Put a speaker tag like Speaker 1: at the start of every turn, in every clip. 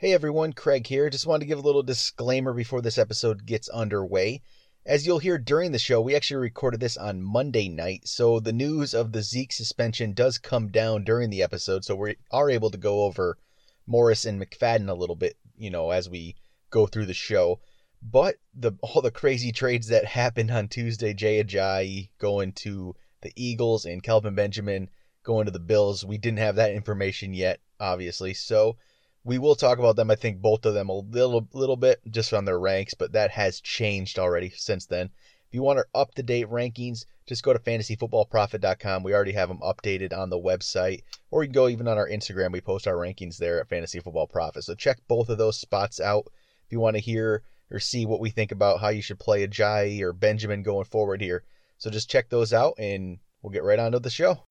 Speaker 1: Hey everyone, Craig here. Just wanted to give a little disclaimer before this episode gets underway. As you'll hear during the show, we actually recorded this on Monday night, so the news of the Zeke suspension does come down during the episode, so we are able to go over Morris and McFadden a little bit, you know, as we go through the show. But the all the crazy trades that happened on Tuesday, Jay Ajayi going to the Eagles and Kelvin Benjamin going to the Bills, we didn't have that information yet, obviously. So we will talk about them. I think both of them a little little bit just on their ranks, but that has changed already since then. If you want our up to date rankings, just go to fantasyfootballprofit.com. We already have them updated on the website, or you can go even on our Instagram. We post our rankings there at Fantasy Football Profit. So check both of those spots out if you want to hear or see what we think about how you should play Ajayi or Benjamin going forward here. So just check those out, and we'll get right on to the show.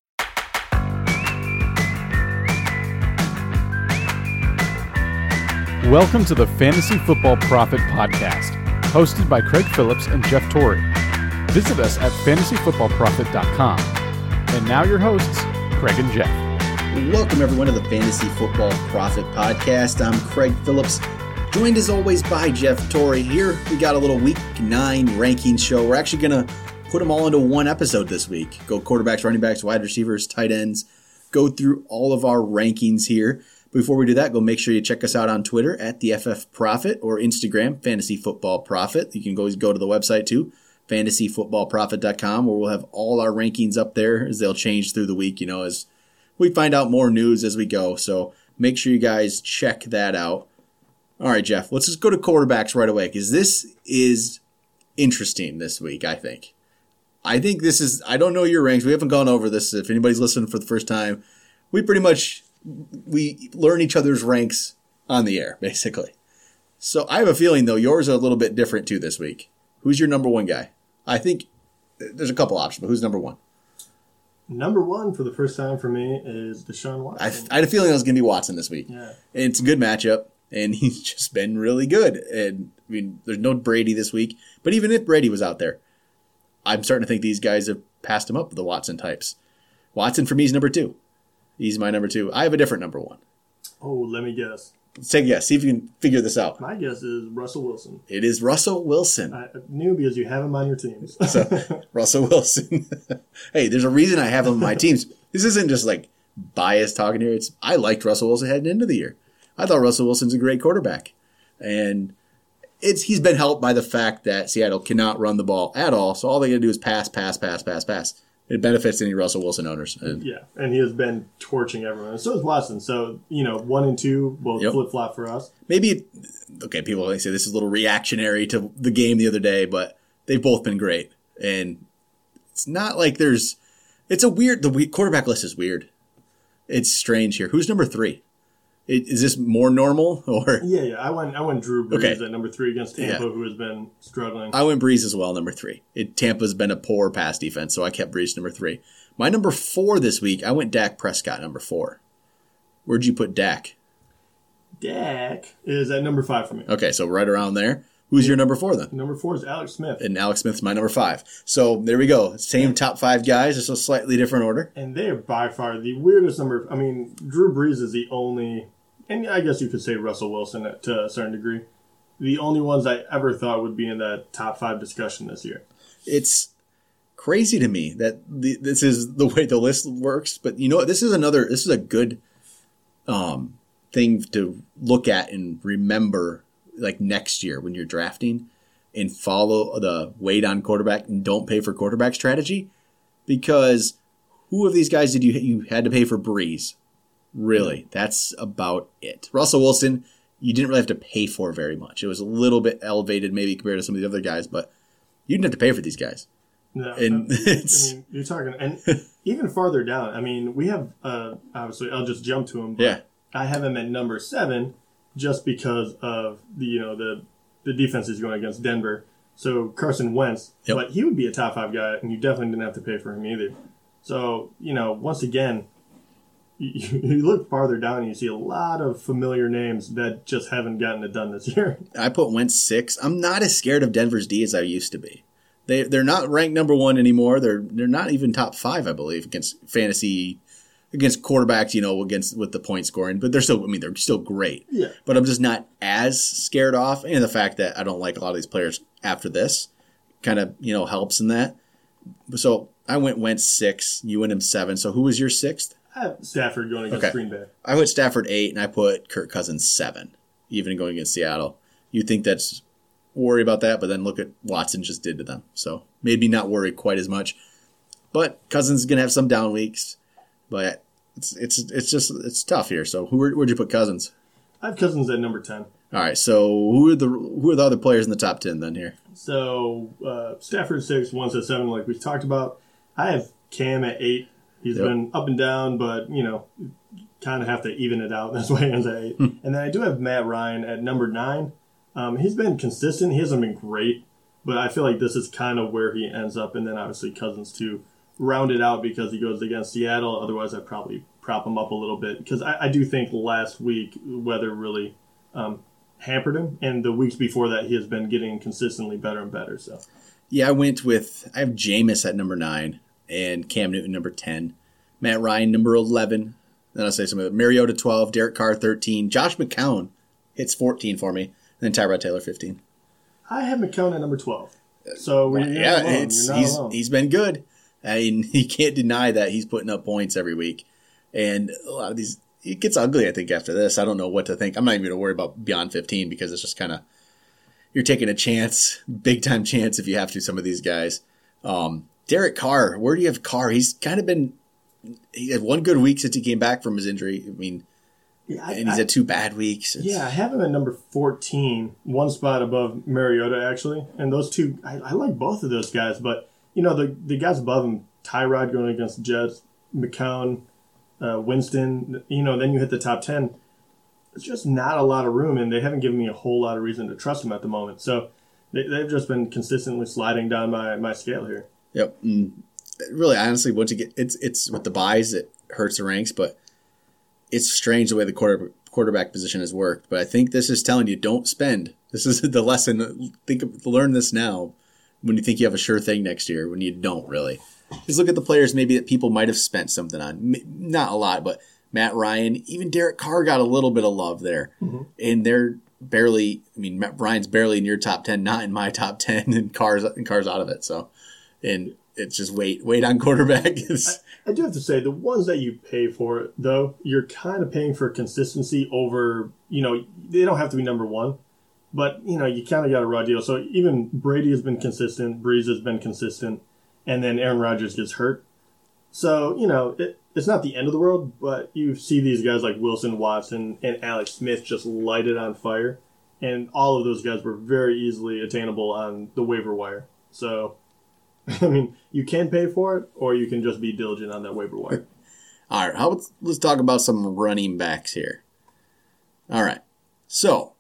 Speaker 2: Welcome to the Fantasy Football Profit Podcast, hosted by Craig Phillips and Jeff Torrey. Visit us at fantasyfootballprofit.com. And now your hosts, Craig and Jeff.
Speaker 3: Welcome everyone to the Fantasy Football Profit Podcast. I'm Craig Phillips, joined as always by Jeff Torrey. Here we got a little Week Nine ranking show. We're actually gonna put them all into one episode this week. Go quarterbacks, running backs, wide receivers, tight ends. Go through all of our rankings here. Before we do that, go make sure you check us out on Twitter at the FF Profit or Instagram, Fantasy Football Profit. You can always go to the website too, fantasyfootballprofit.com, where we'll have all our rankings up there as they'll change through the week, you know, as we find out more news as we go. So make sure you guys check that out. All right, Jeff, let's just go to quarterbacks right away because this is interesting this week, I think. I think this is, I don't know your ranks. We haven't gone over this. If anybody's listening for the first time, we pretty much we learn each other's ranks on the air, basically. So I have a feeling though yours are a little bit different too this week. Who's your number one guy? I think uh, there's a couple options, but who's number one?
Speaker 4: Number one for the first time for me is Deshaun Watson.
Speaker 3: I, I had a feeling it was going to be Watson this week.
Speaker 4: Yeah.
Speaker 3: And it's a good matchup, and he's just been really good. And I mean, there's no Brady this week, but even if Brady was out there, I'm starting to think these guys have passed him up, the Watson types. Watson for me is number two. He's my number two. I have a different number one.
Speaker 4: oh, let me guess.
Speaker 3: Let's take a guess. See if you can figure this out.
Speaker 4: My guess is Russell Wilson.
Speaker 3: It is Russell Wilson.
Speaker 4: I knew because you have him on your teams.
Speaker 3: So, Russell Wilson. hey, there's a reason I have him on my teams. This isn't just like biased talking here. It's I liked Russell Wilson heading into the year. I thought Russell Wilson's a great quarterback, and it's he's been helped by the fact that Seattle cannot run the ball at all. So all they got to do is pass, pass, pass, pass, pass. It benefits any Russell Wilson owners. And
Speaker 4: yeah, and he has been torching everyone. So is Watson. So, you know, one and two will
Speaker 3: Yep.
Speaker 4: flip flop for us.
Speaker 3: maybe okay, people say this is a little reactionary to the game the other day, but they've both been great, and it's not like there's. It's a weird. The quarterback list is weird. It's strange here. Who's number three? Is this more normal or?
Speaker 4: Yeah, yeah. I went I went Drew Brees
Speaker 3: Okay.
Speaker 4: at number three against Tampa,
Speaker 3: Yeah.
Speaker 4: who has been struggling.
Speaker 3: I went Brees as well, number three. It, Tampa's been a poor pass defense, so I kept Brees number three. My number four this week, I went Dak Prescott number four. Where'd you put Dak?
Speaker 4: Dak is at number five for me.
Speaker 3: Okay, so right around there. Who's your number four then?
Speaker 4: Number four is Alex Smith.
Speaker 3: And Alex Smith's my number five. So there we go. Same top five guys, just a slightly different order.
Speaker 4: And they are by far the weirdest number. I mean, Drew Brees is the only, and I guess you could say Russell Wilson at- to a certain degree, the only ones I ever thought would be in that top five discussion this year.
Speaker 3: It's crazy to me that the, this is the way the list works. But you know what? This is another. This is a good um, thing to look at and remember, like next year when you're drafting, and follow the wait on quarterback and don't pay for quarterback strategy, because who of these guys did you you had to pay for Brees? Really, that's about it. Russell Wilson, you didn't really have to pay for very much. It was a little bit elevated, maybe compared to some of the other guys, but you didn't have to pay for these guys.
Speaker 4: No,
Speaker 3: And
Speaker 4: I, mean, you're talking, and even farther down. I mean, we have uh, obviously. I'll just jump to him. But
Speaker 3: Yeah.
Speaker 4: I have him at number seven, just because of the you know the the defense he's going against Denver. So Carson Wentz,
Speaker 3: Yep.
Speaker 4: but he would be a top five guy, and you definitely didn't have to pay for him either. So you know, once again, you, you look farther down and you see a lot of familiar names that just haven't gotten it done this year.
Speaker 3: I put Wentz six. I'm not as scared of Denver's D as I used to be. They they're not ranked number one anymore. They're they're not even top five, I believe, against fantasy against quarterbacks, you know, against with the point scoring, but they're still, I mean, they're still great.
Speaker 4: Yeah.
Speaker 3: But I'm just not as scared off, and the fact that I don't like a lot of these players after this kind of you know helps in that. So I went went six, you went him seven. So who was your sixth?
Speaker 4: I have Stafford going against
Speaker 3: Okay.
Speaker 4: Green Bay.
Speaker 3: I went Stafford eight, and I put Kirk Cousins seven, even going against Seattle. You think that's worry about that, but then look at Watson just did to them. So maybe not worry quite as much. But Cousins is gonna have some down weeks, but it's it's it's just it's tough here. So who where'd you put Cousins?
Speaker 4: I have Cousins at number ten.
Speaker 3: All right, so who are the who are the other players in the top ten then here?
Speaker 4: So uh, Stafford six, one at seven, like we talked about. I have Cam at eight. He's
Speaker 3: Yep.
Speaker 4: been up and down, but you know, kind of have to even it out. That's why he ends at eight. and then I do have Matt Ryan at number nine. Um, he's been consistent. He hasn't been great, but I feel like this is kind of where he ends up. And then obviously Cousins to round it out because he goes against Seattle. Otherwise, I'd probably prop him up a little bit because I, I do think last week weather really um, hampered him, and the weeks before that he has been getting consistently better and better. So.
Speaker 3: Yeah, I went with I have Jameis at number nine and Cam Newton number ten, Matt Ryan number eleven. Then I'll say some of it. Mariota twelve, Derek Carr thirteen, Josh McCown hits fourteen for me, and then Tyrod Taylor fifteen.
Speaker 4: I have McCown at number twelve. So we're
Speaker 3: yeah, it's he's
Speaker 4: alone.
Speaker 3: he's been good. I mean, you can't deny that he's putting up points every week, and a lot of these it gets ugly. I think after this, I don't know what to think. I'm not even going to worry about beyond 15 because it's just kind of you're taking a chance, big time chance if you have to. Some of these guys, um, Derek Carr, where do you have Carr? He's kind of been he had one good week since he came back from his injury. I mean,
Speaker 4: yeah, I,
Speaker 3: and he's
Speaker 4: I-
Speaker 3: had two bad weeks. It's-
Speaker 4: yeah, I have him at number 14, one spot above Mariota, actually. And those two, I, I like both of those guys. But, you know, the, the guys above him, Tyrod going against the Jets, McCown, uh, Winston, you know, then you hit the top 10. It's just not a lot of room, and they haven't given me a whole lot of reason to trust them at the moment. So they, they've just been consistently sliding down my, my scale here.
Speaker 3: Yep. Mm, really, honestly, once you get it's it's with the buys, it hurts the ranks, but it's strange the way the quarter, quarterback position has worked. But I think this is telling you don't spend. This is the lesson. Think of, learn this now when you think you have a sure thing next year when you don't really. Just look at the players maybe that people might have spent something on. Not a lot, but Matt Ryan, even Derek Carr got a little bit of love there, and they're barely. I mean, Matt Ryan's barely in your top ten, not in my top ten, and Carr's and Carr's out of it. So and it's just wait, wait on quarterback. It's-
Speaker 4: I do have to say, the ones that you pay for, though, you're kind of paying for consistency over, you know, they don't have to be number one, but, you know, you kind of got a raw deal. So even Brady has been consistent, Brees has been consistent, and then Aaron Rodgers gets hurt. So, you know, it, it's not the end of the world, but you see these guys like Wilson, Watson, and Alex Smith just light it on fire. And all of those guys were very easily attainable on the waiver wire. So, I mean, you can pay for it, or you can just be diligent on that waiver wire.
Speaker 3: All right, how about, let's talk about some running backs here. All right, so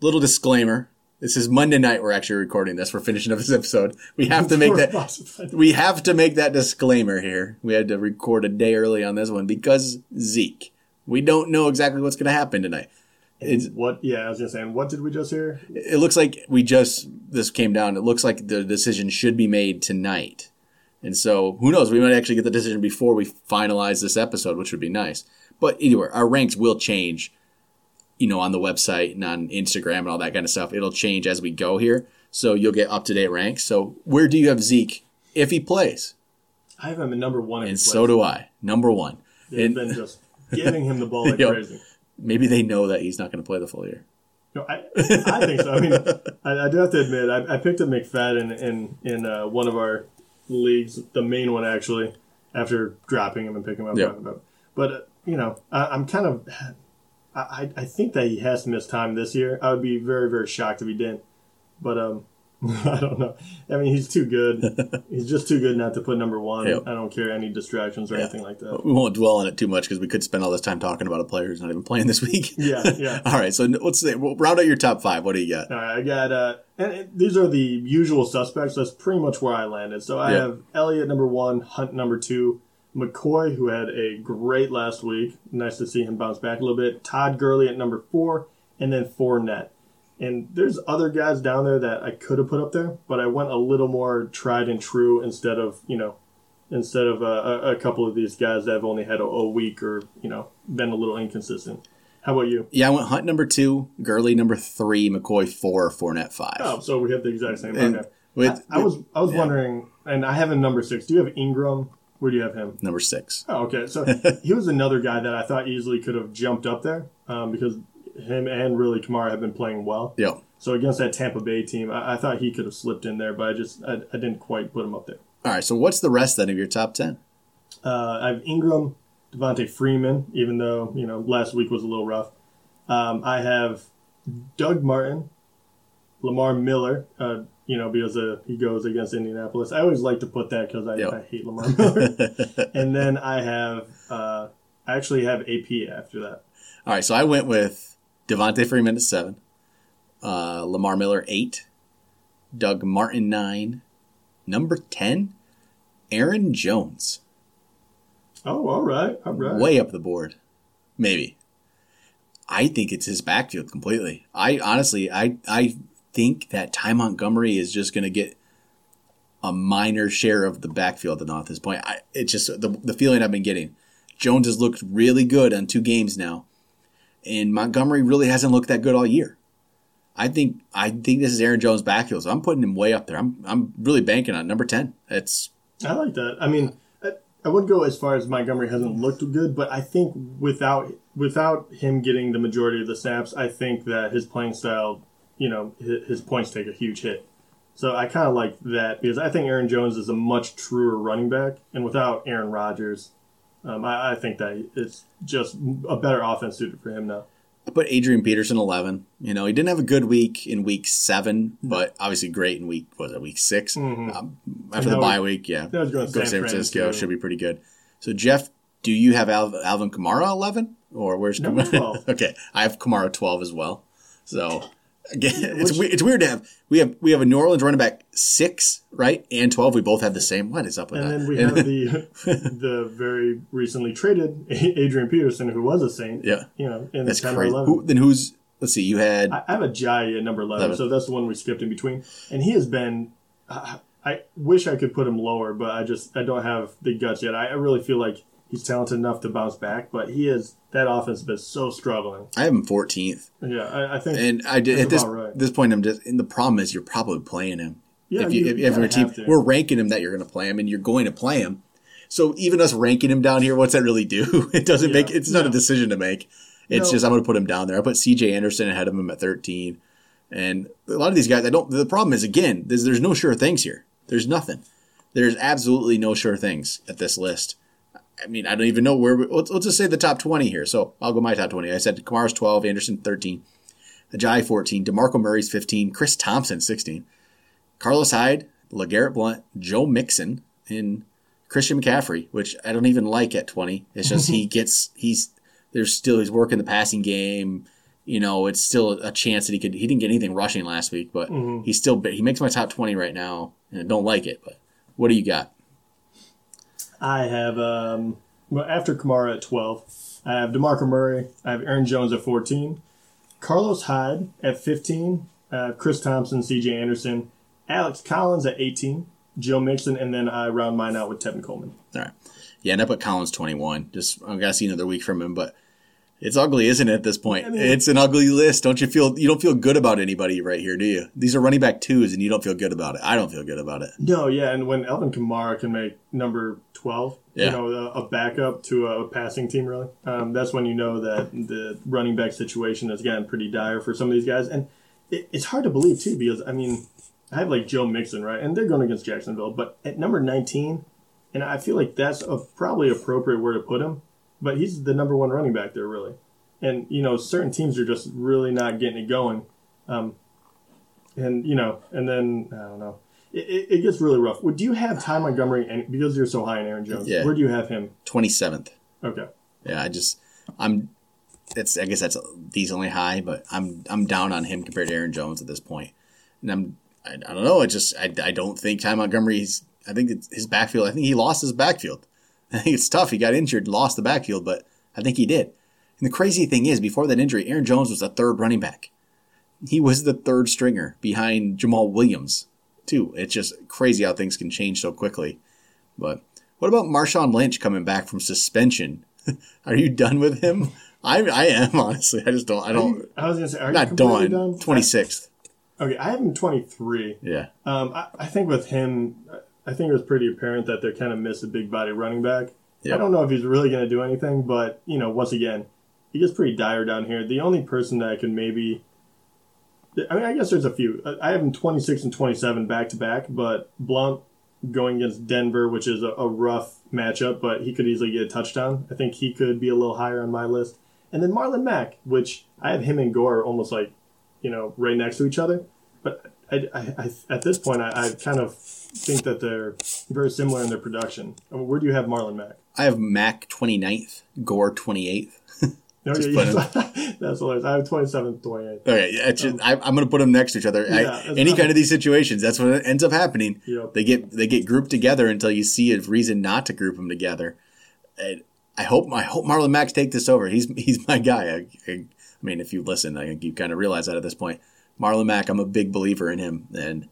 Speaker 3: little disclaimer: this is Monday night. We're actually recording this. We're finishing up this episode. We have to make that. We have to make that disclaimer here. We had to record a day early on this one because Zeke. We don't know exactly what's going to happen tonight. It's,
Speaker 4: What? Yeah, I was just saying. what did we just hear?
Speaker 3: it looks like we just this came down. It looks like the decision should be made tonight, and so who knows? We might actually get the decision before we finalize this episode, which would be nice. But anyway, our ranks will change, you know, on the website and on Instagram and all that kind of stuff. It'll change as we go here, so you'll get up to date ranks. So where do you have Zeke if he plays?
Speaker 4: I have him at number one.
Speaker 3: And so do I, number one.
Speaker 4: They've
Speaker 3: And
Speaker 4: been just giving him the ball like crazy.
Speaker 3: Maybe they know that he's not going to play the full year.
Speaker 4: No, I, I think so. I mean, I, I do have to admit, I, I picked up McFadden in in uh, one of our leagues, the main one actually, after dropping him and picking him up.
Speaker 3: Yeah.
Speaker 4: But, but uh, you know, I, I'm kind of, I, I think that he has to miss time this year. I would be very very shocked if he didn't. But um, I don't know. I mean, he's too good. he's just too good not to put number one.
Speaker 3: Yep.
Speaker 4: I don't care any distractions or anything like that.
Speaker 3: We won't dwell on it too much because we could spend all this time talking about a player who's not even playing this week.
Speaker 4: Yeah, yeah.
Speaker 3: all right, so let's say we'll round out your top five. What do you got?
Speaker 4: All right, I got, uh, and it, these are the usual suspects. That's pretty much where I landed. So I
Speaker 3: Yeah.
Speaker 4: have Elliott number one, Hunt number two, McCoy, who had a great last week. Nice to see him bounce back a little bit. Todd Gurley at number four, and then Fournette. And there's other guys down there that I could have put up there, but I went a little more tried and true instead of, you know, instead of uh, a, a couple of these guys that have only had a, a week or you know been a little inconsistent. How about you?
Speaker 3: Yeah, I went Hunt number two, Gurley number three, McCoy four, Fournette five.
Speaker 4: Oh, so we have the exact same.
Speaker 3: And
Speaker 4: okay.
Speaker 3: with-
Speaker 4: I, I was I was
Speaker 3: yeah.
Speaker 4: wondering, and I have him number six. Do you have Ingram? Where do you have him?
Speaker 3: Number six.
Speaker 4: Oh, okay. So he was another guy that I thought easily could have jumped up there um, because him and really Kamara have been playing well.
Speaker 3: Yeah.
Speaker 4: So against that Tampa Bay team, I, I thought he could have slipped in there, but I just I, I didn't quite put him up there.
Speaker 3: All right. So what's the rest then of your top ten?
Speaker 4: Uh, I have Ingram, Devonta Freeman, even though you know last week was a little rough. Um, I have Doug Martin, Lamar Miller. Uh, you know because uh, he goes against Indianapolis. I always like to put that because I,
Speaker 3: Yep.
Speaker 4: I hate Lamar Miller. and then I have uh, I actually have AP after that.
Speaker 3: All right. So I went with Devonta Freeman at seven, uh, Lamar Miller eight, Doug Martin nine, number ten, Aaron Jones.
Speaker 4: Oh, all right, all right.
Speaker 3: way up the board. Maybe. I think it's his backfield completely. I honestly, I I think that Ty Montgomery is just going to get a minor share of the backfield at this point. I, it's just the the feeling I've been getting. Jones has looked really good on two games now, and Montgomery really hasn't looked that good all year. I think I think this is Aaron Jones' backfield, so I'm putting him way up there. I'm I'm really banking on number ten. It's
Speaker 4: I like that. I mean, I, I wouldn't go as far as Montgomery hasn't looked good, but I think without without him getting the majority of the snaps, I think that his playing style, you know, his, his points take a huge hit. So I kind of like that because I think Aaron Jones is a much truer running back, and without Aaron Rodgers, um, I, I think that it's just a better offense suited for him now.
Speaker 3: I put Adrian Peterson 11. You know, he didn't have a good week in week seven, but obviously great in week, was it week 6 Um, after the bye week, yeah. Go
Speaker 4: San
Speaker 3: San Francisco. Should be pretty good. So, Jeff, do you have Al- Alvin Kamara 11? Or where's Kamara?
Speaker 4: 12.
Speaker 3: okay. I have Kamara 12 as well. So, again, it's,
Speaker 4: Which-
Speaker 3: we- it's weird to have, we have, we have a New Orleans running back six, right? And 12. We both have the same. What is up with
Speaker 4: And
Speaker 3: that?
Speaker 4: then we have the the very recently traded Adrian Peterson, who was a Saint.
Speaker 3: Yeah.
Speaker 4: you know, in
Speaker 3: That's
Speaker 4: the 10 or
Speaker 3: crazy.
Speaker 4: 11.
Speaker 3: Who, then who's, let's see, you had,
Speaker 4: I I have Ajayi at number 11,
Speaker 3: 11.
Speaker 4: so that's the one we skipped in between. And he has been. I I wish I could put him lower, but I just I don't have the guts yet. I, I really feel like he's talented enough to bounce back, but he is that offense has been so struggling.
Speaker 3: I have him 14th.
Speaker 4: Yeah, I, I think.
Speaker 3: And I did at this
Speaker 4: right.
Speaker 3: this point. I'm just. And the problem is, you're probably playing him.
Speaker 4: Yeah,
Speaker 3: if you,
Speaker 4: you-
Speaker 3: if, if your team,
Speaker 4: to.
Speaker 3: we're ranking him that you're going to play him, and you're going to play him. So even us ranking him down here, what's that really do? It doesn't
Speaker 4: Yeah,
Speaker 3: make. It's not a decision to make. It's
Speaker 4: No.
Speaker 3: just I'm going to put him down there. I put C.J. Anderson ahead of him at 13, and a lot of these guys. I don't. The problem is again, there's, there's no sure things here. There's nothing. There's absolutely no sure things at this list. I mean, I don't even know where. We, let's, let's just say the top 20 here. So I'll go my top 20. I said Kamara's 12, Anderson 13, Ajayi 14, DeMarco Murray's 15, Chris Thompson 16, Carlos Hyde, LeGarrette Blunt, Joe Mixon, and Christian McCaffrey, which I don't even like at 20. It's just he gets, he's, there's still, he's working the passing game. You know, it's still a chance that he could, he didn't get anything rushing last week, but mm-hmm. he's still, he makes my top 20 right now, and I don't like it. But what do you got?
Speaker 4: I have um, well after Kamara at twelve. I have Demarco Murray. I have Aaron Jones at fourteen. Carlos Hyde at fifteen. Uh, Chris Thompson, C.J. Anderson, Alex Collins at eighteen. Joe Mixon, and then I round mine out with Tevin Coleman.
Speaker 3: All right. Yeah, and I put Collins 21. Just, I've got to see another week from him, but it's ugly, isn't it, at this point?
Speaker 4: mean-
Speaker 3: it's an ugly list. Don't you feel, you don't feel good about anybody right here, do you? These are running back twos, and you don't feel good about it. I don't feel good about it.
Speaker 4: No, yeah, and when Alvin Kamara can make number twelve,
Speaker 3: Yeah.
Speaker 4: you know, a, a backup to a passing team, really, um, that's when you know that the running back situation has gotten pretty dire for some of these guys, and it, it's hard to believe too because I mean, I have like Joe Mixon, right, and they're going against Jacksonville, but at number nineteen, and I feel like that's a probably appropriate where to put him, but he's the number one running back there, really, and you know, certain teams are just really not getting it going. Um, and you know, and then I don't know. It, it, it gets really rough. Would do you have Ty Montgomery and because you're so high in Aaron Jones?
Speaker 3: Yeah.
Speaker 4: Where do you have him?
Speaker 3: 27th.
Speaker 4: Okay.
Speaker 3: Yeah, I just, I'm, it's, I guess that's decently high, but I'm, I'm down on him compared to Aaron Jones at this point. And I'm, I, I don't know. I just, I, I don't think Ty Montgomery's, I think it's his backfield, I think he lost his backfield. I think it's tough. He got injured, lost the backfield, but I think he did. And the crazy thing is, before that injury, Aaron Jones was the third running back. He was the third stringer behind Jamaal Williams, too. It's just crazy how things can change so quickly. But What about Marshawn Lynch coming back from suspension? Are you done with him? I I am honestly. I just don't. I don't.
Speaker 4: I was gonna say, are you
Speaker 3: Not done. Twenty sixth.
Speaker 4: Okay, I have him 23.
Speaker 3: Yeah.
Speaker 4: Um, I, I think with him, I think it was pretty apparent that they're kind of missed a big body running back.
Speaker 3: Yep.
Speaker 4: I don't know if he's really going to do anything, but you know, once again, he gets pretty dire down here. The only person that I can maybe, I mean, I guess there's a few. I- have him 26 and 27 back to back, but Blunt going against Denver, which is a, a rough matchup, but he could easily get a touchdown. I think he could be a little higher on my list. And then Marlon Mack, which I have him and Gore almost like, you know, right next to each other. But I, I, I, at this point, I, I kind of think that they're very similar in their production. I mean, where do you have Marlon Mack?
Speaker 3: I have Mack 29th, Gore 28th.
Speaker 4: No,
Speaker 3: Just
Speaker 4: yeah,
Speaker 3: put
Speaker 4: that's hilarious. I have 27th, 28th.
Speaker 3: Okay, yeah, it's just, I, I'm going to put them next to each other.
Speaker 4: Yeah, that's
Speaker 3: any kind of these situations, that's what ends up happening.
Speaker 4: Yep.
Speaker 3: They get they get grouped together until you see a reason not to group them together. And I hope I hope Marlon Max take this over. He's he's my guy. I, I, I mean, if you listen, I think you kind of realize that at this point. Marlon Mack, I'm a big believer in him, and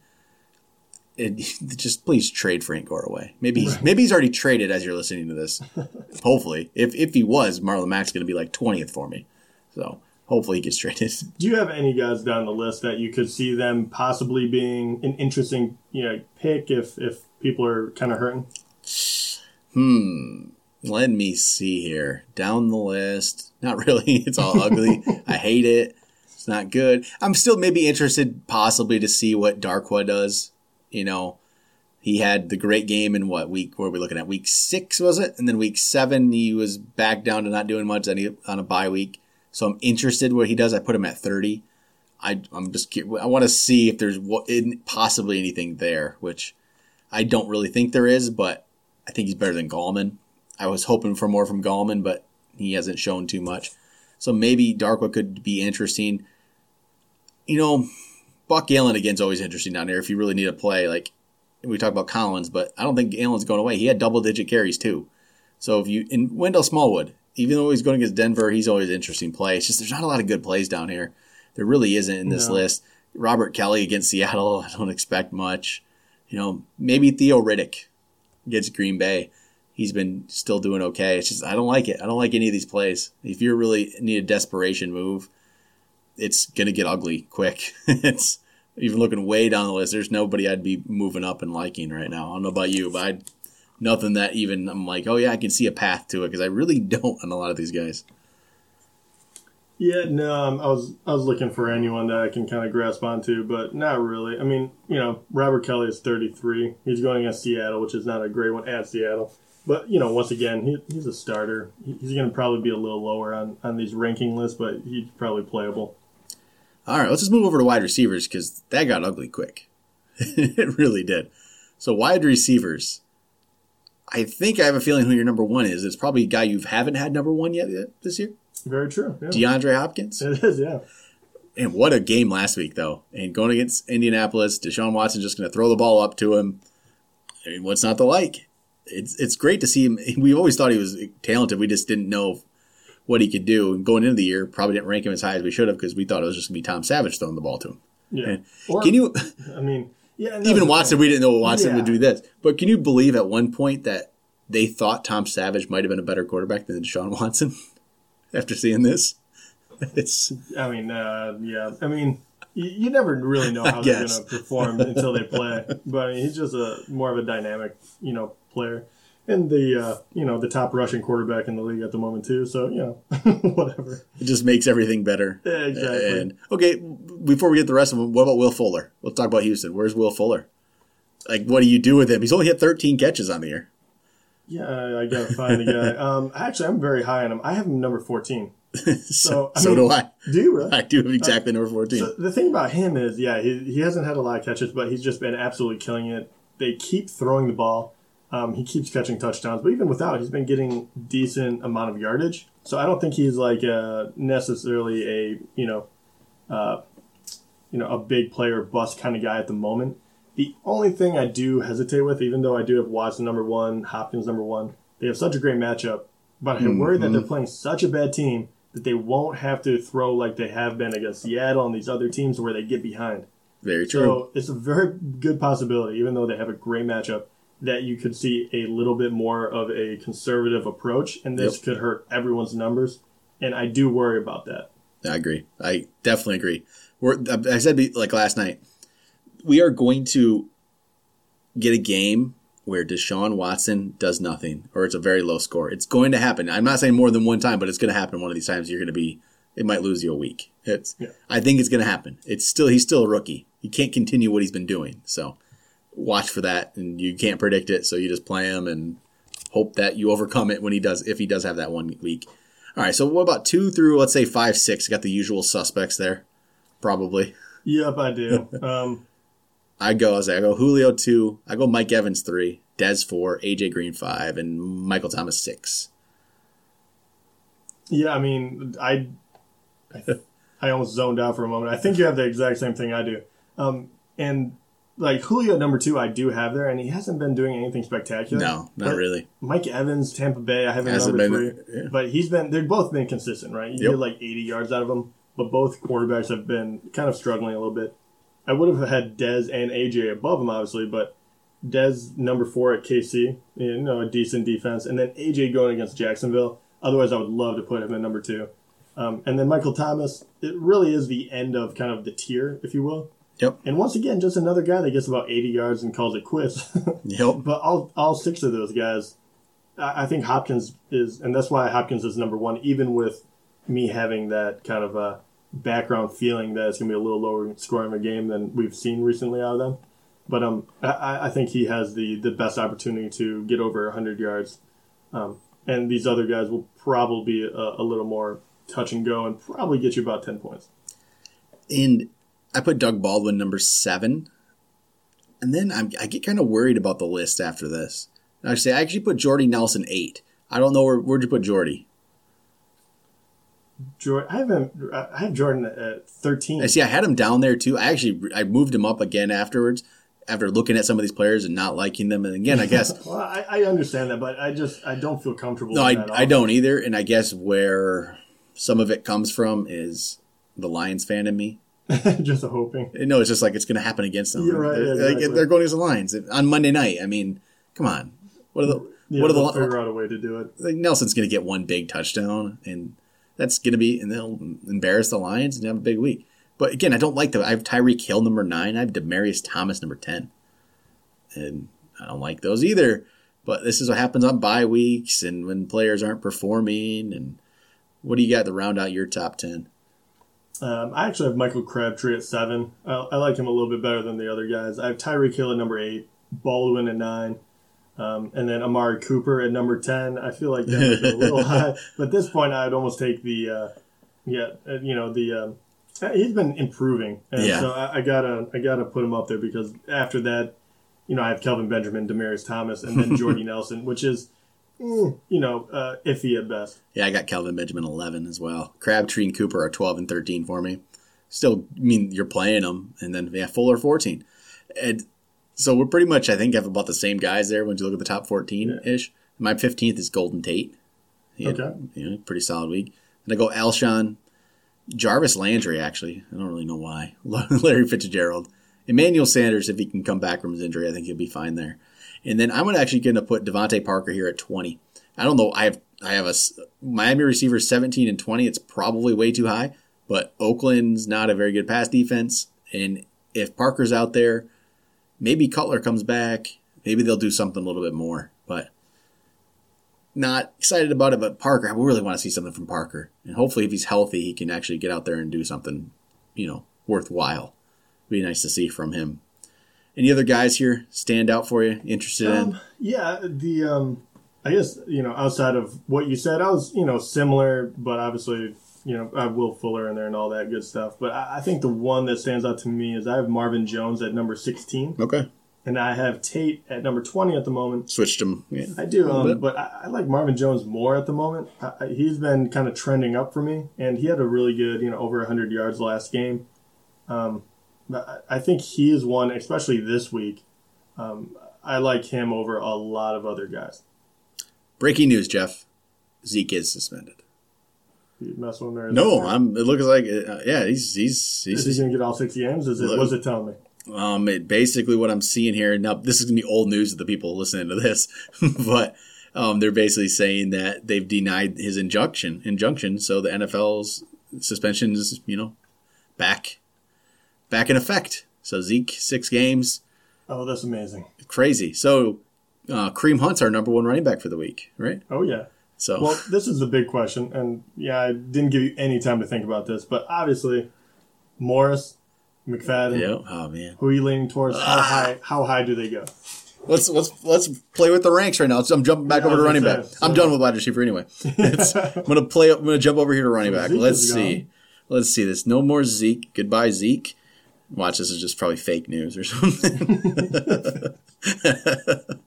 Speaker 3: it, just please trade Frank Gore away. Maybe he's, maybe he's already traded as you're listening to this. hopefully, if if he was, Marlon Mack's going to be like 20th for me. So hopefully he gets traded.
Speaker 4: Do you have any guys down the list that you could see them possibly being an interesting, you know, pick if if people are kind of hurting?
Speaker 3: Hmm. Let me see here. Down the list. Not really. It's all ugly. I hate it. It's not good. I'm still maybe interested possibly to see what Darkwa does. You know, he had the great game in what week were we looking at? Week six, was it? And then week seven, he was back down to not doing much he, on a bye week. So I'm interested what he does. I put him at 30. I, I'm just I want to see if there's what, possibly anything there, which I don't really think there is, but I think he's better than Gallman. I was hoping for more from Gallman, but he hasn't shown too much. So maybe Darkwa could be interesting. You know, Buck Allen again's always interesting down there if you really need a play. Like we talk about Collins, but I don't think Allen's going away. He had double digit carries too. So if you in Wendell Smallwood, even though he's going against Denver, he's always an interesting play. It's just there's not a lot of good plays down here. There really isn't in this
Speaker 4: No.
Speaker 3: list. Robert Kelley against Seattle, I don't expect much. You know, maybe Theo Riddick against Green Bay. He's been still doing okay. It's just I don't like it. I don't like any of these plays. If you really need a desperation move, it's gonna get ugly quick. it's even looking way down the list. There's nobody I'd be moving up and liking right now. I don't know about you, but I'd, nothing that even I'm like, oh yeah, I can see a path to it because I really don't on a lot of these guys.
Speaker 4: Yeah, no, um, I was I was looking for anyone that I can kind of grasp onto, but not really. I mean, you know, Robert Kelley is 33. He's going against Seattle, which is not a great one at Seattle. But you know, once again, he, he's a starter. He- He's going to probably be a little lower on on these ranking lists, but he's probably playable.
Speaker 3: All right, let's just move over to wide receivers because that got ugly quick. it really did. So wide receivers. I think I have a feeling who your number one is. It's probably a guy you haven't had number one yet yet this year.
Speaker 4: Very true. Yeah.
Speaker 3: DeAndre Hopkins.
Speaker 4: It is, yeah.
Speaker 3: And what a game last week, though. And going against Indianapolis, Deshaun Watson just going to throw the ball up to him. I mean, what's not to like? It's it's great to see him. We always thought he was talented. We just didn't know what he could do. And going into the year, probably didn't rank him as high as we should have because we thought it was just going to be Tom Savage throwing the ball to him.
Speaker 4: Yeah. Or,
Speaker 3: Can you
Speaker 4: I mean, yeah.
Speaker 3: even Watson? We didn't know Watson would do this. But can you believe at one point that they thought Tom Savage might have been a better quarterback than Deshaun Watson after seeing this? It's
Speaker 4: I mean, uh, yeah. I mean, you, you never really know how they're going to perform until they play. But I mean, he's just a more of a dynamic, you know, player, and the uh, you know the top rushing quarterback in the league at the moment too. So you know, whatever.
Speaker 3: it just makes everything better.
Speaker 4: Yeah, exactly.
Speaker 3: And okay, before we get the rest of them, what about Will Fuller? Let's talk about Houston. Where's Will Fuller? Like, what do you do with him? He's only hit 13 catches on the year.
Speaker 4: Yeah, I, gotta find the guy. Um, actually, I'm very high on him. I have him number 14.
Speaker 3: so
Speaker 4: So, I
Speaker 3: so do I.
Speaker 4: Do you really?
Speaker 3: I do have exactly number 14.
Speaker 4: So the thing about him is, yeah, he, he hasn't had a lot of catches, but he's just been absolutely killing it. They keep throwing the ball. Um, he keeps catching touchdowns, but even without, he's been getting decent amount of yardage. So I don't think he's like uh, necessarily a you know, uh, you know, a big player bust kind of guy at the moment. The only thing I do hesitate with, even though I do have Watson number one, Hopkins number one, they have such a great matchup. But I worry that they're playing such a bad team that they won't have to throw like they have been against Seattle and these other teams where they get behind.
Speaker 3: Very true.
Speaker 4: So it's a very good possibility, even though they have a great matchup, that you could see a little bit more of a conservative approach, and this
Speaker 3: Yep.
Speaker 4: could hurt everyone's numbers. And I do worry about that.
Speaker 3: I agree. I definitely agree. We're, I said be- like last night, we are going to get a game where Deshaun Watson does nothing, or it's a very low score. It's going to happen. I'm not saying more than one time, but it's going to happen one of these times. You're going to be. It might lose you a week. It's.
Speaker 4: Yeah.
Speaker 3: I think it's going to happen. It's still. He's still a rookie. He can't continue what he's been doing. So, watch for that, and you can't predict it. So you just play him and hope that you overcome it when he does. If he does have that one week. All right. So what about two through let's say five, six? Got the usual suspects there, probably.
Speaker 4: Yep, I do. um,
Speaker 3: I go as I go Julio two. I go Mike Evans three, Dez four, AJ Green five, and Michael Thomas six.
Speaker 4: yeah, I mean, I, I, I almost zoned out for a moment. I think you have the exact same thing I do. Um, and like Julio number two, I do have there, and he hasn't been doing anything spectacular.
Speaker 3: No, not
Speaker 4: But
Speaker 3: really.
Speaker 4: Mike Evans, Tampa Bay, I have him number
Speaker 3: been-
Speaker 4: three,
Speaker 3: yeah.
Speaker 4: but he's been. They've both been consistent, right? You
Speaker 3: Yep.
Speaker 4: get like 80 yards out of them, but both quarterbacks have been kind of struggling a little bit. I would have had Dez and AJ above him, obviously, but Dez number four at KC, you know, a decent defense, and then AJ going against Jacksonville. Otherwise, I would love to put him at number two. Um, and then Michael Thomas, it really is the end of kind of the tier, if you will.
Speaker 3: Yep.
Speaker 4: And once again, just another guy that gets about 80 yards and calls it quits.
Speaker 3: Yep.
Speaker 4: But all all six of those guys, I, I think Hopkins is, and that's why Hopkins is number one, even with me having that kind of a background feeling that it's going to be a little lower scoring a game than we've seen recently out of them. But um, I, I think he has the, the best opportunity to get over 100 yards. Um, and these other guys will probably be a, a little more touch and go and probably get you about 10 points.
Speaker 3: And I put Doug Baldwin number seven, and then I'm, I get kind of worried about the list after this. And I say I actually put Jordy Nelson eight. I don't know where where'd you put Jordy.
Speaker 4: Jordan, I haven't, I have Jordan at 13.
Speaker 3: I see. I had him down there too. I actually I moved him up again afterwards after looking at some of these players and not liking them. And again, I guess
Speaker 4: Well, I, I understand that, but I just I don't feel comfortable.
Speaker 3: no, I I don't either. And I guess where some of it comes from is the Lions fan in me.
Speaker 4: just hoping.
Speaker 3: No, it's just like it's going to happen against them.
Speaker 4: You're right,
Speaker 3: They're, like,
Speaker 4: exactly.
Speaker 3: they're going against the Lions on Monday night. I mean, come on. What are the
Speaker 4: Yeah,
Speaker 3: what are the
Speaker 4: figure out a way to do it.
Speaker 3: like Nelson's going to get one big touchdown, and that's going to be, and they'll embarrass the Lions and have a big week. But again, I don't like the. I have Tyreek Hill number nine. I have Demaryius Thomas number ten, and I don't like those either. But this is what happens on bye weeks and when players aren't performing. And what do you got to round out your top ten?
Speaker 4: Um, I actually have Michael Crabtree at seven. I, I like him a little bit better than the other guys. I have Tyreek Hill at number eight, Baldwin at nine, um, and then Amari Cooper at number ten. I feel like that's a little high, but at this point, I'd almost take the uh, yeah, uh, you know the. Um, uh, he's been improving, and
Speaker 3: Yeah.
Speaker 4: so I, I gotta I gotta put him up there because after that, you know, I have Kelvin Benjamin, Demaryius Thomas, and then Jordy Nelson, which is, you know, uh, iffy at best.
Speaker 3: Yeah, I got Kelvin Benjamin eleven as well. Crabtree and Cooper are twelve and thirteen for me. Still, I mean you're playing them, and then yeah, Fuller fourteen, and so we're pretty much I think have about the same guys there when you look at the top fourteen ish. My fifteenth is Golden Tate. He had,
Speaker 4: Okay.
Speaker 3: you know, pretty solid week. And I go Alshon, Jarvis Landry. Actually, I don't really know why. Larry Fitzgerald, Emmanuel Sanders. If he can come back from his injury, I think he'll be fine there. And then I'm actually going to put DeVante Parker here at 20. I don't know. I have I have a Miami receiver 17 and 20. It's probably way too high, but Oakland's not a very good pass defense. And if Parker's out there, maybe Cutler comes back. Maybe they'll do something a little bit more. But not excited about it. But Parker, I really want to see something from Parker. And hopefully, if he's healthy, he can actually get out there and do something, you know, worthwhile. Be nice to see from him. Any other guys here stand out for you? Interested in?
Speaker 4: Um, yeah, the um, I guess you know outside of what you said, I was you know similar, but obviously you know I have Will Fuller in there and all that good stuff. But I, I think the one that stands out to me is I have Marvin Jones at number sixteen,
Speaker 3: Okay.
Speaker 4: and I have Tate at number twenty at the moment.
Speaker 3: Switched him. Yeah.
Speaker 4: I do, um, but I, I like Marvin Jones more at the moment. I, he's been kind of trending up for me, and he had a really good, you know, over 100 yards last game. Um, I I think he is one, especially this week. Um, I like him over a lot of other guys.
Speaker 3: Breaking news, Jeff. Zeke is suspended.
Speaker 4: You mess with him.
Speaker 3: No, I'm. It looks like uh, yeah, he's he's
Speaker 4: Is he
Speaker 3: he's.
Speaker 4: going to get all six games? Is it? Was it telling me?
Speaker 3: Um, it, basically what I'm seeing here now, this is gonna be old news to the people listening to this, but um, they're basically saying that they've denied his injunction. Injunction, so the NFL's suspension is you know back back in effect. So Zeke six games,
Speaker 4: Oh, that's amazing.
Speaker 3: crazy. So uh, Kareem Hunt's our number one running back for the week, right?
Speaker 4: Oh yeah.
Speaker 3: So
Speaker 4: Well, this is the big question, and yeah, I didn't give you any time to think about this, but obviously, Morris, McFadden,
Speaker 3: yeah, oh man.
Speaker 4: who are you leaning towards? How high? How high do they go?
Speaker 3: Let's let's let's play with the ranks right now. I'm jumping back
Speaker 4: Yeah,
Speaker 3: over to running back.
Speaker 4: say,
Speaker 3: I'm done with wide receiver anyway. It's, I'm gonna play. I'm gonna jump over here to running back.
Speaker 4: Zeke
Speaker 3: Let's see.
Speaker 4: gone.
Speaker 3: Let's see this. No more Zeke. Goodbye Zeke. Watch this is just probably fake news or something.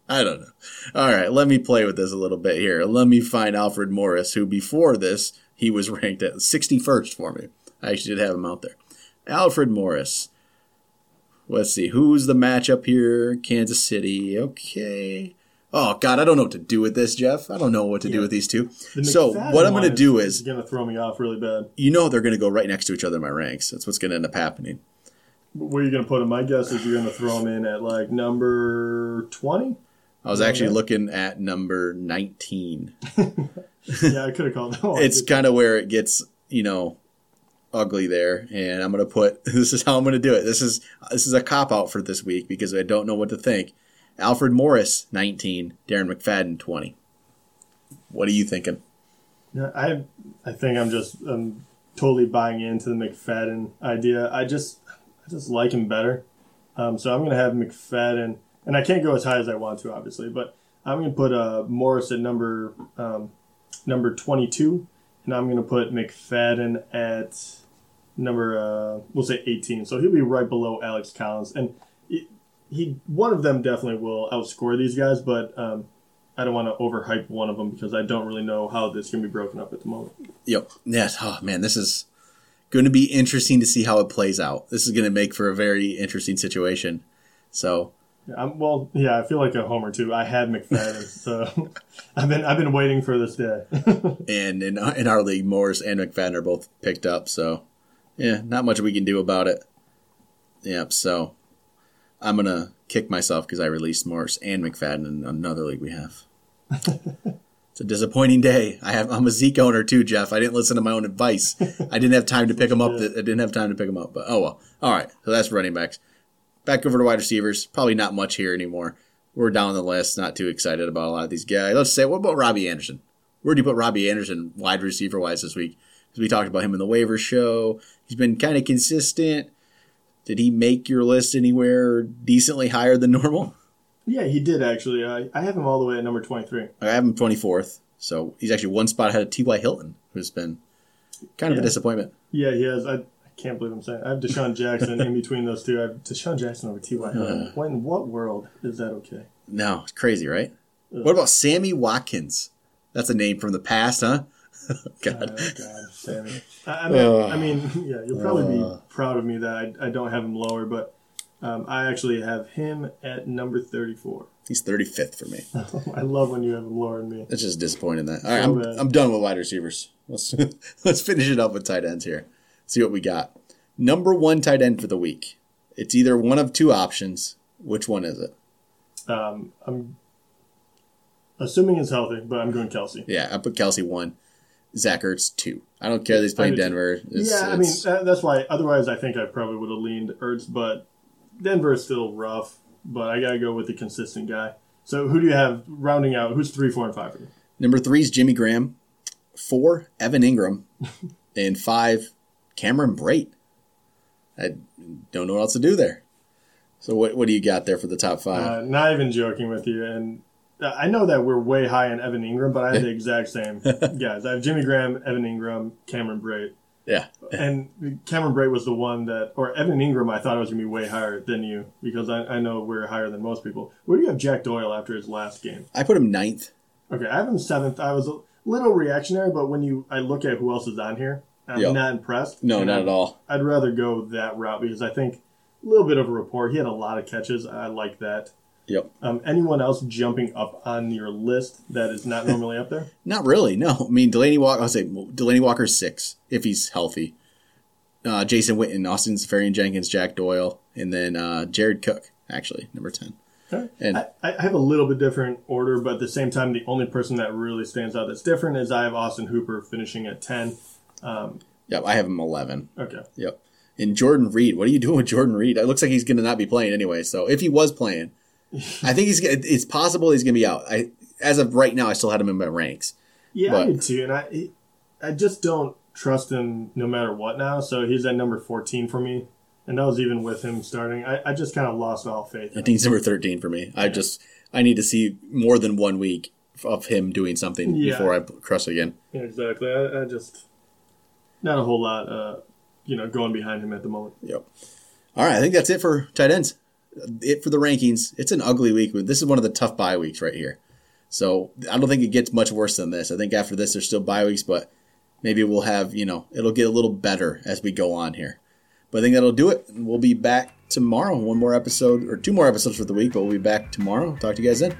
Speaker 3: I don't know. All right, let me play with this a little bit here. Let me find Alfred Morris, who before this he was ranked at 61st for me. I actually did have him out there. Alfred Morris. Let's see. Who's the matchup here? Kansas City. Okay. Oh God, I don't know what to do with this, Jeff. I don't know what to do with these two.
Speaker 4: The
Speaker 3: So what I'm going to do
Speaker 4: is
Speaker 3: is,
Speaker 4: going to throw me off really bad.
Speaker 3: you know, they're going to go right next to each other in my ranks. That's what's going to end up happening.
Speaker 4: Where are you going to put him? My guess is you're going to throw him in at like number twenty.
Speaker 3: I was actually looking at number 19.
Speaker 4: Yeah, I could have called that one.
Speaker 3: It's kind of where it gets, you know, ugly there, and I'm going to put. This is how I'm going to do it. This is this is a cop out for this week because I don't know what to think. Alfred Morris 19, Darren McFadden 20. What are you thinking?
Speaker 4: Yeah, I I think I'm just um, totally buying into the McFadden idea. I just I just like him better. Um, so I'm going to have McFadden, and I can't go as high as I want to, obviously, but I'm going to put uh, Morris at number um, number 22, and I'm going to put McFadden at number uh, we'll say 18. So he'll be right below Alex Collins, and he, he one of them definitely will outscore these guys, but. Um, I don't want to overhype one of them because I don't really know how this can be broken up at the moment.
Speaker 3: Yep. Yes. Oh man, this is going to be interesting to see how it plays out. This is going to make for a very interesting situation. So
Speaker 4: Yeah, I'm, well, yeah, I feel like a homer too. I had McFadden, so I've been I've been waiting for this day.
Speaker 3: and in in our league, Morris and McFadden are both picked up. So yeah, not much we can do about it. Yep. So I'm gonna kick myself because I released Morris and McFadden in another league we have. It's a disappointing day. I have I'm a Zeke owner too, Jeff. I didn't listen to my own advice. I didn't have time to pick them up. I didn't have time to pick them up. But oh well. All right. So that's running backs. Back over to wide receivers. Probably not much here anymore. We're down the list. Not too excited about a lot of these guys. Let's say, what about Robbie Anderson? Where do you put Robbie Anderson wide receiver wise this week? Because we talked about him in the waiver show. He's been kind of consistent. Did he make your list anywhere decently higher than normal?
Speaker 4: Yeah, he did actually. I, I have him all the way at number twenty three.
Speaker 3: I have him 24th. So he's actually one spot ahead of T.Y. Hilton, who's been kind of a disappointment.
Speaker 4: Yeah, he has. I, I can't believe I'm saying. I have DeSean Jackson in between those two. I have DeSean Jackson over T.Y. Hilton. Uh. When in what world is that okay?
Speaker 3: No, it's crazy, right? What about Sammy Watkins? That's a name from the past, huh?
Speaker 4: Oh,
Speaker 3: God.
Speaker 4: God, Sammy. I, I, mean,
Speaker 3: Ugh.
Speaker 4: I mean, yeah, you'll probably
Speaker 3: Ugh.
Speaker 4: be proud of me that I, I don't have him lower, but um, I actually have him at number 34.
Speaker 3: He's 35th for me.
Speaker 4: I love when you have him lower than me.
Speaker 3: It's just disappointing that. All right,
Speaker 4: So
Speaker 3: I'm,
Speaker 4: bad.
Speaker 3: I'm done with wide receivers. Let's let's finish it up with tight ends here. See what we got. Number one tight end for the week. It's either one of two options. Which one is it?
Speaker 4: Um, I'm assuming he's healthy, but I'm going Kelce.
Speaker 3: Yeah, I put Kelce one. Zach Ertz two. I don't care that he's playing
Speaker 4: I do too.
Speaker 3: Denver. It's-
Speaker 4: yeah, I mean that's why. Otherwise, I think I probably would have leaned Ertz, but Denver is still rough. But I gotta go with the consistent guy. So who do you have rounding out? Who's three, four, and five for you?
Speaker 3: number three is Jimmy Graham. Four, Evan Engram. and five, Cameron Brate. I don't know what else to do there. So what what do you got there for the top five?
Speaker 4: Uh, not even joking with you, and uh, I know that we're way high on Evan Engram, but I have the exact same guys. I have Jimmy Graham, Evan Ingram, Cameron Brate,
Speaker 3: yeah.
Speaker 4: and Cameron Brate was the one that, or Evan Engram, I thought it was gonna be way higher than you because I, I know we're higher than most people. Where do you have Jack Doyle after his last game?
Speaker 3: I put him ninth.
Speaker 4: Okay, I have him seventh. I was a little reactionary, but when you I look at who else is on here, I'm
Speaker 3: Yeah.
Speaker 4: not impressed.
Speaker 3: No, not
Speaker 4: I'd-
Speaker 3: at all.
Speaker 4: I'd rather go that route because I think a little bit of a rapport. He had a lot of catches. I like that.
Speaker 3: Yep.
Speaker 4: Um, anyone else jumping up on your list that is not normally up there?
Speaker 3: Not really. No. I mean, Delanie Walker. I'll say Delanie Walker's six if he's healthy. uh, Jason Witten, Austin Seferian-Jenkins, Jack Doyle, and then uh, Jared Cook, actually, number 10.
Speaker 4: Okay.
Speaker 3: And-
Speaker 4: I, I have a little bit different order, but at the same time, the only person that really stands out that's different is I have Austin Hooper finishing at 10.
Speaker 3: Yep, I have him 11.
Speaker 4: Okay.
Speaker 3: Yep. And Jordan Reed, what are you doing with Jordan Reed? It looks like he's going to not be playing anyway. So if he was playing, I think he's. It's possible he's going to be out. I, as of right now, I still had him in my ranks.
Speaker 4: Yeah,
Speaker 3: But-
Speaker 4: I do too, and I I just don't trust him no matter what now. So he's at number 14 for me, and that was even with him starting. I, I just kind of lost all faith.
Speaker 3: I think he's number 13 for me. I just I need to see more than one week of him doing something
Speaker 4: Yeah.
Speaker 3: before I crush again.
Speaker 4: Yeah, exactly. I, I just not a whole lot, uh, you know, going behind him at the moment.
Speaker 3: Yep. All right, I think that's it for tight ends. It for the rankings. It's an ugly week. This is one of the tough bye weeks right here. So I don't think it gets much worse than this. I think after this, there's still bye weeks, but maybe we'll have you know it'll get a little better as we go on here. But I think that'll do it. We'll be back tomorrow. One more episode or two more episodes for the week, but we'll be back tomorrow. Talk to you guys then.